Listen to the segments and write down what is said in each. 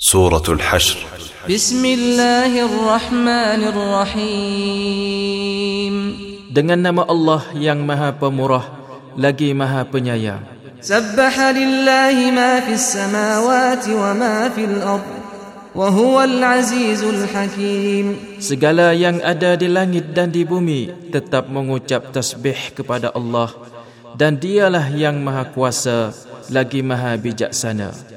Surah Al Hashr. Bismillahirrahmanirrahim. الرحمن Dengan nama Allah yang maha pemurah lagi maha penyayang سبح لله ما في السماوات وما في الأرض Al Azizul الحكيم Segala yang ada di langit dan di bumi tetap mengucap tasbih kepada Allah dan dialah yang maha kuasa lagi maha bijaksana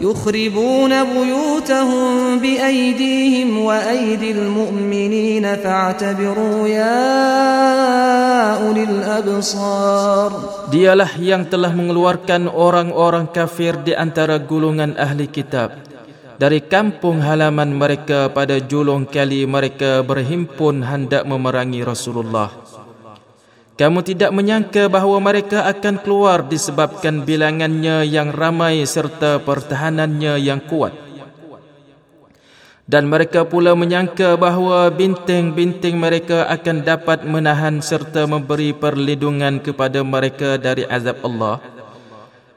يخربون بيوتهم بأيديهم وأيدي المؤمنين فاعتبروا يا أولي الأبصار Dialah yang telah mengeluarkan orang-orang kafir di antara gulungan ahli kitab dari kampung halaman mereka pada julung kali mereka berhimpun hendak memerangi Rasulullah kamu tidak menyangka bahawa mereka akan keluar disebabkan bilangannya yang ramai serta pertahanannya yang kuat. Dan mereka pula menyangka bahawa binting-binting mereka akan dapat menahan serta memberi perlindungan kepada mereka dari azab Allah.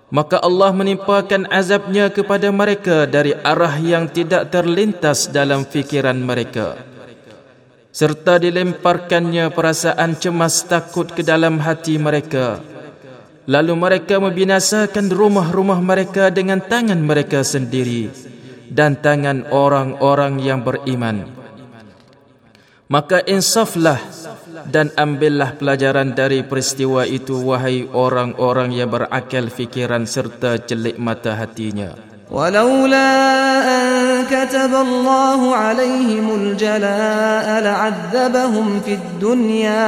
Maka Allah menimpakan azabnya kepada mereka dari arah yang tidak terlintas dalam fikiran mereka. Mereka serta dilemparkannya perasaan cemas takut ke dalam hati mereka. Lalu mereka membinasakan rumah-rumah mereka dengan tangan mereka sendiri dan tangan orang-orang yang beriman. Maka insaflah dan ambillah pelajaran dari peristiwa itu wahai orang-orang yang berakal fikiran serta celik mata hatinya. ولولا أن كتب الله عليهم الجلاء لعذبهم في الدنيا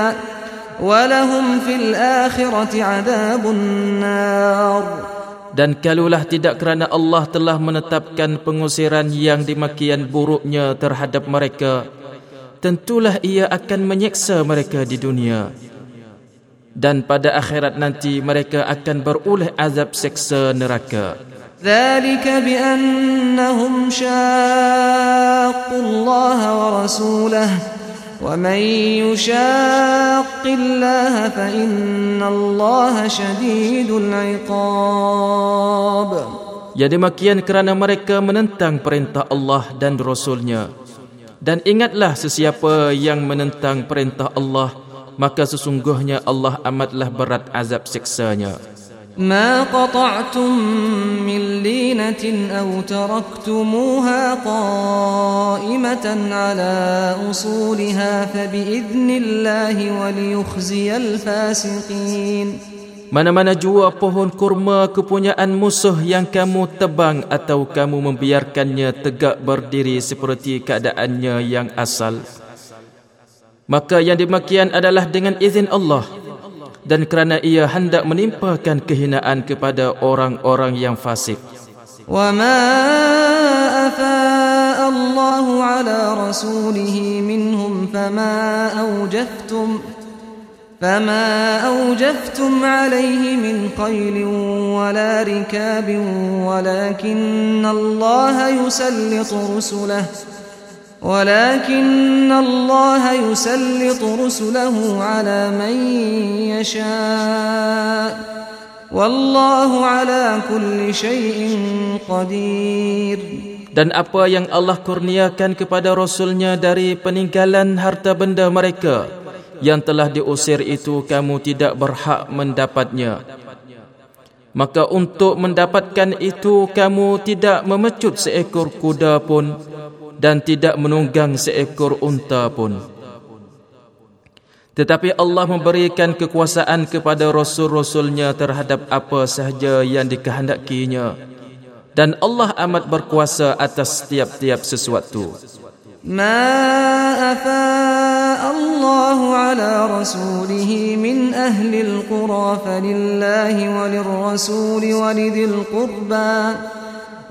ولهم في الآخرة عذاب النار Dan kalulah tidak kerana Allah telah menetapkan pengusiran yang demikian buruknya terhadap mereka, tentulah ia akan menyeksa mereka di dunia. Dan pada akhirat nanti mereka akan beroleh azab seksa neraka. ذلك بأنهم شاقوا الله ورسوله ومن يشاق الله فإن الله شديد العقاب Ya demikian kerana mereka menentang perintah Allah dan Rasulnya. Dan ingatlah sesiapa yang menentang perintah Allah, maka sesungguhnya Allah amatlah berat azab seksanya. ما قطعتم من لينة أو تركتموها قائمة على أصولها فبإذن الله وليخزي الفاسقين Mana-mana jua pohon kurma kepunyaan musuh yang kamu tebang atau kamu membiarkannya tegak berdiri seperti keadaannya yang asal. Maka yang demikian adalah dengan izin Allah dan kerana ia hendak menimpakan kehinaan kepada orang-orang yang fasik. وما أفاء الله على رسوله منهم فما أوجفتم فما أوجفتم عليه من قيل ولا ركاب ولكن الله يسلط رسله ولكن الله يسلط رسله على من يشاء والله على كل شيء قدير Dan apa yang Allah kurniakan kepada Rasulnya dari peninggalan harta benda mereka yang telah diusir itu kamu tidak berhak mendapatnya. Maka untuk mendapatkan itu kamu tidak memecut seekor kuda pun dan tidak menunggang seekor unta pun. Tetapi Allah memberikan kekuasaan kepada Rasul-Rasulnya terhadap apa sahaja yang dikehendakinya. Dan Allah amat berkuasa atas setiap-tiap sesuatu. Ma afa Allah ala rasulih min ahli al-qura falillahi walirrasuli walidil qurbaa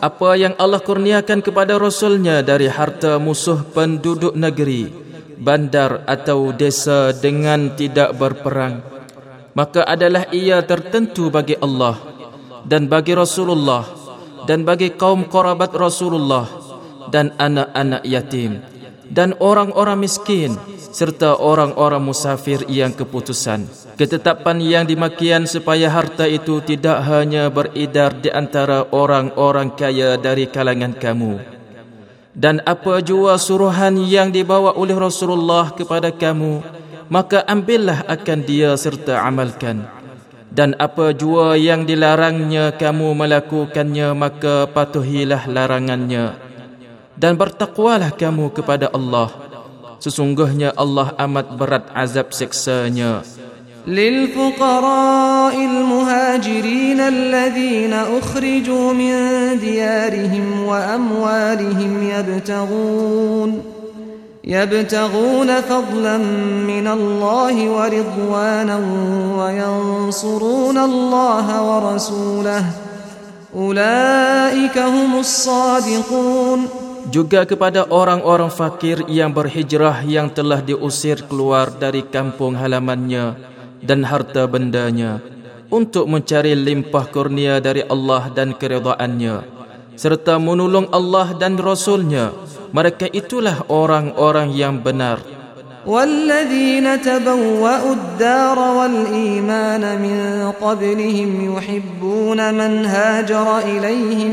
apa yang Allah kurniakan kepada Rasulnya dari harta musuh penduduk negeri, bandar atau desa dengan tidak berperang, maka adalah ia tertentu bagi Allah dan bagi Rasulullah dan bagi kaum korabat Rasulullah dan anak-anak yatim dan orang-orang miskin serta orang-orang musafir yang keputusan ketetapan yang dimakian supaya harta itu tidak hanya beredar di antara orang-orang kaya dari kalangan kamu dan apa jua suruhan yang dibawa oleh Rasulullah kepada kamu maka ambillah akan dia serta amalkan dan apa jua yang dilarangnya kamu melakukannya maka patuhilah larangannya dan bertakwalah kamu kepada Allah. Sesungguhnya Allah amat berat azab seksanya. للفقراء المهاجرين الذين أخرجوا من ديارهم وأموالهم يبتغون يبتغون فضلا من الله ورضوانا وينصرون الله ورسوله أولئك هم الصادقون juga kepada orang-orang fakir yang berhijrah yang telah diusir keluar dari kampung halamannya dan harta bendanya untuk mencari limpah kurnia dari Allah dan keredaannya serta menolong Allah dan Rasulnya mereka itulah orang-orang yang benar والذين تبوأوا الدار والإيمان من قبلهم يحبون من هاجر إليهم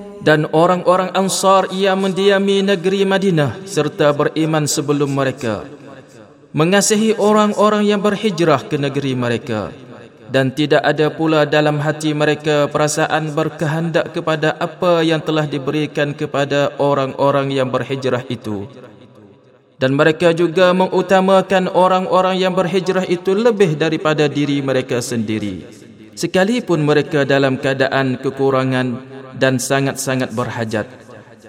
dan orang-orang Ansar ia mendiami negeri Madinah serta beriman sebelum mereka mengasihi orang-orang yang berhijrah ke negeri mereka dan tidak ada pula dalam hati mereka perasaan berkehendak kepada apa yang telah diberikan kepada orang-orang yang berhijrah itu dan mereka juga mengutamakan orang-orang yang berhijrah itu lebih daripada diri mereka sendiri sekalipun mereka dalam keadaan kekurangan dan sangat-sangat berhajat.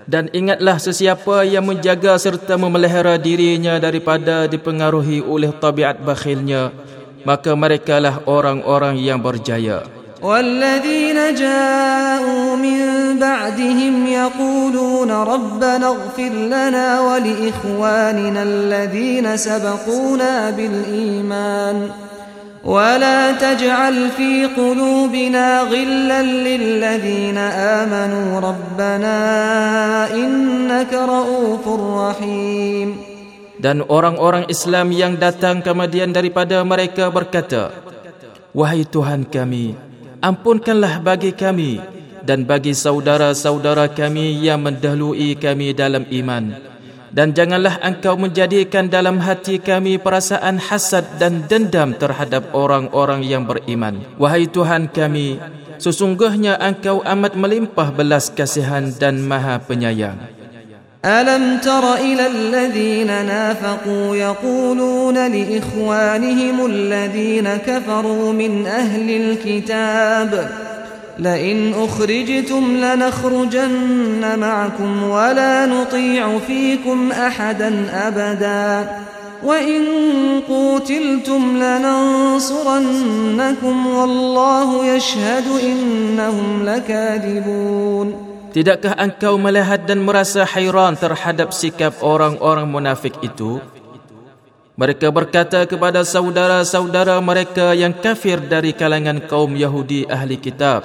Dan ingatlah sesiapa yang menjaga serta memelihara dirinya daripada dipengaruhi oleh tabiat bakhilnya, maka mereka lah orang-orang yang berjaya. والذين جاءوا من بعدهم يقولون ربنا اغفر لنا ولإخواننا الذين سبقونا بالإيمان ولا تجعل في قلوبنا غلا للذين امنوا ربنا انك رؤوف رحيم Dan orang-orang Islam yang datang kemudian daripada mereka berkata, Wahai Tuhan kami, ampunkanlah bagi kami dan bagi saudara-saudara kami yang mendahului kami dalam iman dan janganlah engkau menjadikan dalam hati kami perasaan hasad dan dendam terhadap orang-orang yang beriman. Wahai Tuhan kami, sesungguhnya engkau amat melimpah belas kasihan dan maha penyayang. ألم تر إلى الذين نافقوا li لإخوانهم الذين كفروا من أهل الكتاب ؟ لئن أخرجتم لنخرجن معكم ولا نطيع فيكم أحدا أبدا وإن قوتلتم لننصرنكم والله يشهد إنهم لكاذبون Tidakkah engkau melihat dan merasa hairan terhadap sikap orang-orang munafik itu? Mereka berkata kepada saudara-saudara mereka yang kafir dari kalangan kaum Yahudi ahli kitab,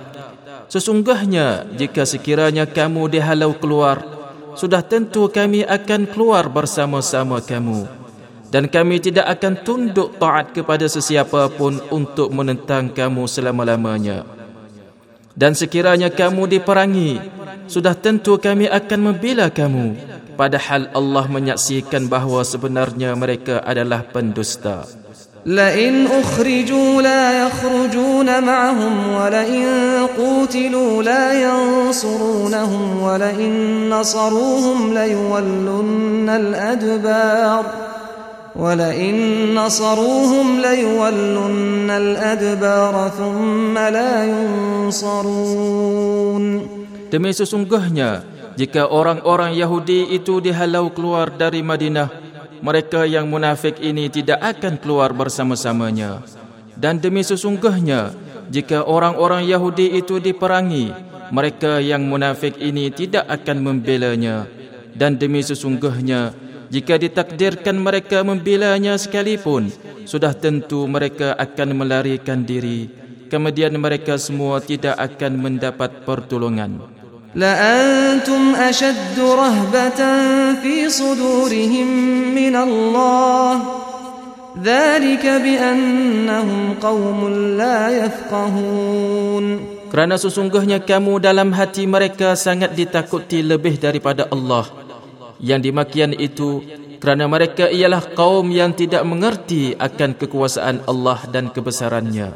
Sesungguhnya jika sekiranya kamu dihalau keluar, sudah tentu kami akan keluar bersama-sama kamu. Dan kami tidak akan tunduk taat kepada sesiapa pun untuk menentang kamu selama-lamanya. Dan sekiranya kamu diperangi, sudah tentu kami akan membela kamu. Padahal Allah menyaksikan bahawa sebenarnya mereka adalah pendusta. لئن أخرجوا لا يخرجون معهم ولئن قوتلوا لا ينصرونهم ولئن نصروهم ليولن الأدبار ولئن نصروهم ليولن الأدبار ثم لا ينصرون Demi sesungguhnya, jika orang-orang Yahudi itu dihalau keluar dari Madinah, mereka yang munafik ini tidak akan keluar bersama-samanya. Dan demi sesungguhnya, jika orang-orang Yahudi itu diperangi, mereka yang munafik ini tidak akan membela nya. Dan demi sesungguhnya, jika ditakdirkan mereka membela nya sekalipun, sudah tentu mereka akan melarikan diri. Kemudian mereka semua tidak akan mendapat pertolongan. لأنتم أشد رهبة في صدورهم من الله ذلك بأنهم قوم لا يفقهون Kerana sesungguhnya kamu dalam hati mereka sangat ditakuti lebih daripada Allah Yang dimakian itu kerana mereka ialah kaum yang tidak mengerti akan kekuasaan Allah dan kebesarannya. nya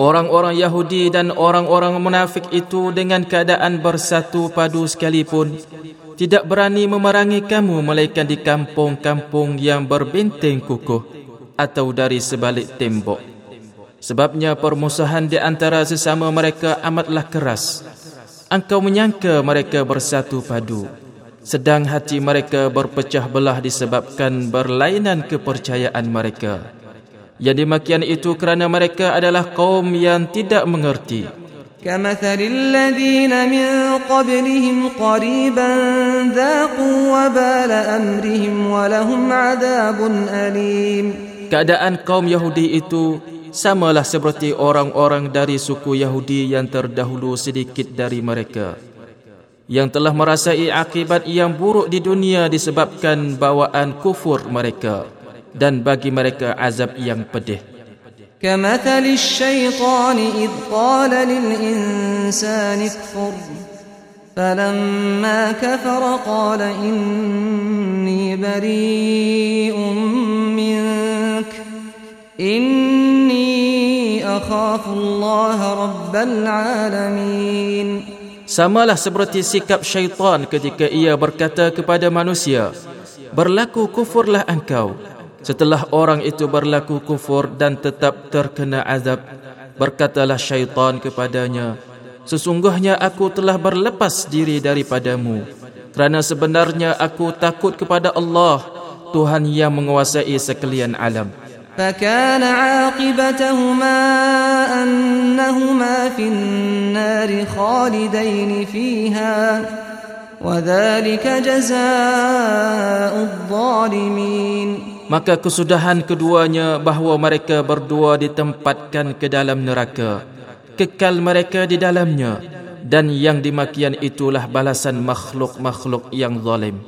orang-orang Yahudi dan orang-orang munafik itu dengan keadaan bersatu padu sekalipun tidak berani memerangi kamu melainkan di kampung-kampung yang berbinting kukuh atau dari sebalik tembok sebabnya permusuhan di antara sesama mereka amatlah keras engkau menyangka mereka bersatu padu sedang hati mereka berpecah belah disebabkan berlainan kepercayaan mereka yang demikian itu kerana mereka adalah kaum yang tidak mengerti kamathal keadaan kaum yahudi itu samalah seperti orang-orang dari suku yahudi yang terdahulu sedikit dari mereka yang telah merasai akibat yang buruk di dunia disebabkan bawaan kufur mereka dan bagi mereka azab yang pedih. كمثل الشيطان إذ قال للإنسان اكفر فلما كفر قال إني بريء منك إني أخاف الله رب العالمين Samalah seperti sikap syaitan ketika ia berkata kepada manusia, Berlaku kufurlah engkau. Setelah orang itu berlaku kufur dan tetap terkena azab, berkatalah syaitan kepadanya, Sesungguhnya aku telah berlepas diri daripadamu. Kerana sebenarnya aku takut kepada Allah, Tuhan yang menguasai sekalian alam. فكان عاقبتهما أنهما في النار خالدين فيها وذلك جزاء الظالمين maka kesudahan keduanya bahawa mereka berdua ditempatkan ke dalam neraka kekal mereka di dalamnya dan yang dimakian itulah balasan makhluk-makhluk yang zalim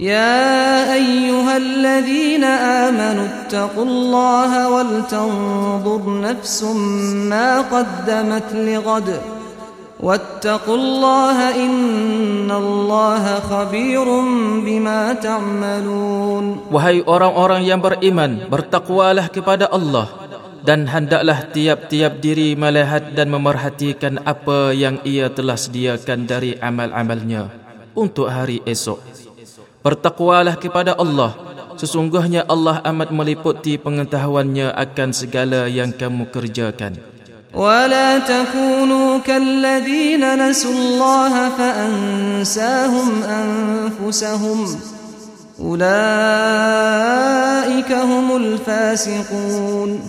Ya ayyuhalladzina amanu ittaqullaha wal tanzur nafsum ma qaddamat ligadah واتقوا الله إن الله خبير بما تعملون وهي orang-orang yang beriman bertakwalah kepada Allah dan hendaklah tiap-tiap diri melihat dan memerhatikan apa yang ia telah sediakan dari amal-amalnya untuk hari esok. Bertakwalah kepada Allah. Sesungguhnya Allah amat meliputi pengetahuannya akan segala yang kamu kerjakan. ولا تكونوا كالذين نسوا الله فأنساهم أنفسهم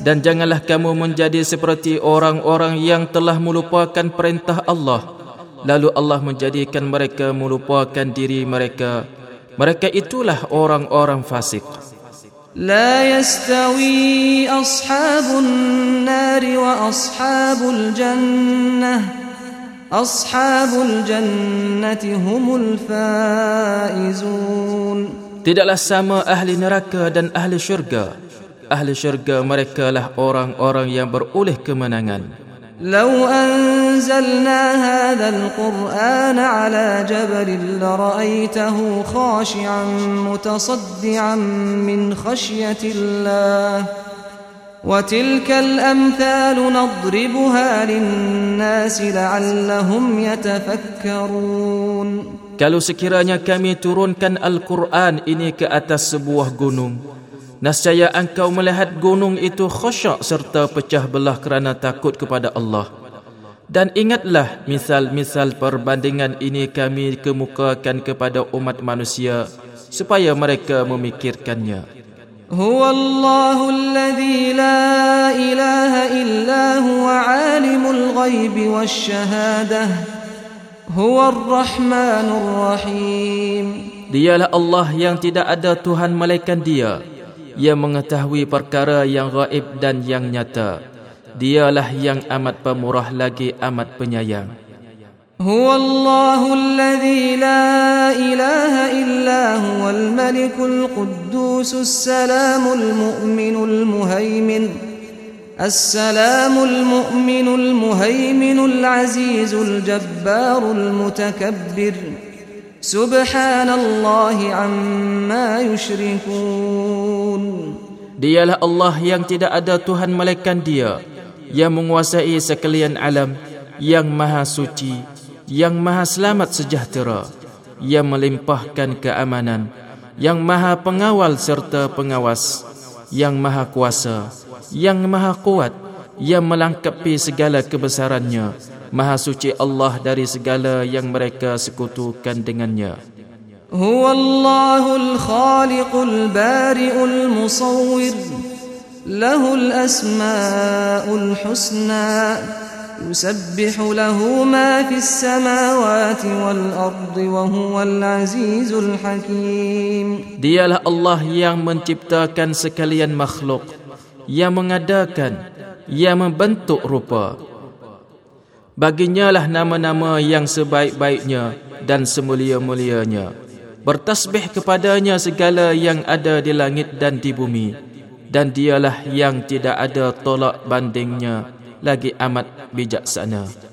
dan janganlah kamu menjadi seperti orang-orang yang telah melupakan perintah Allah lalu Allah menjadikan mereka melupakan diri mereka mereka itulah orang-orang fasik لا يستوي أصحاب النار وأصحاب الجنة أصحاب الجنة هم الفائزون Tidaklah sama ahli neraka dan ahli syurga. Ahli syurga mereka lah orang-orang yang beroleh kemenangan. لو أنزلنا هذا القرآن على جبل لرأيته خاشعا متصدعا من خشية الله وتلك الأمثال نضربها للناس لعلهم يتفكرون Kalau sekiranya kami turunkan Al-Quran ini ke atas sebuah gunung Nascaya engkau melihat gunung itu khusyak serta pecah belah kerana takut kepada Allah. Dan ingatlah misal-misal perbandingan ini kami kemukakan kepada umat manusia supaya mereka memikirkannya. Huwallahu alladhi la ilaha illa huwa alimul ghaibi wasyahadah. Huwar rahmanur rahim. Dialah Allah yang tidak ada Tuhan melainkan Dia yang mengetahui perkara yang gaib dan yang nyata. Dialah yang amat pemurah lagi amat penyayang. Huwa Allahu alladhi malikul quddusus salamul mu'minul muhaimin السلام المؤمن المهيمن العزيز الجبار المتكبر سبحان الله عما يشركون Dialah Allah yang tidak ada Tuhan melainkan dia Yang menguasai sekalian alam Yang maha suci Yang maha selamat sejahtera Yang melimpahkan keamanan Yang maha pengawal serta pengawas Yang maha kuasa Yang maha kuat Yang melangkapi segala kebesarannya Maha suci Allah dari segala yang mereka sekutukan dengannya. هو الله الخالق البارئ المصور له الأسماء الحسنى يسبح له ما في السماوات والأرض وهو العزيز الحكيم Dialah Allah yang menciptakan sekalian makhluk yang mengadakan yang membentuk rupa Baginya lah nama-nama yang sebaik-baiknya dan semulia-mulianya bertasbih kepadanya segala yang ada di langit dan di bumi dan dialah yang tidak ada tolak bandingnya lagi amat bijaksana.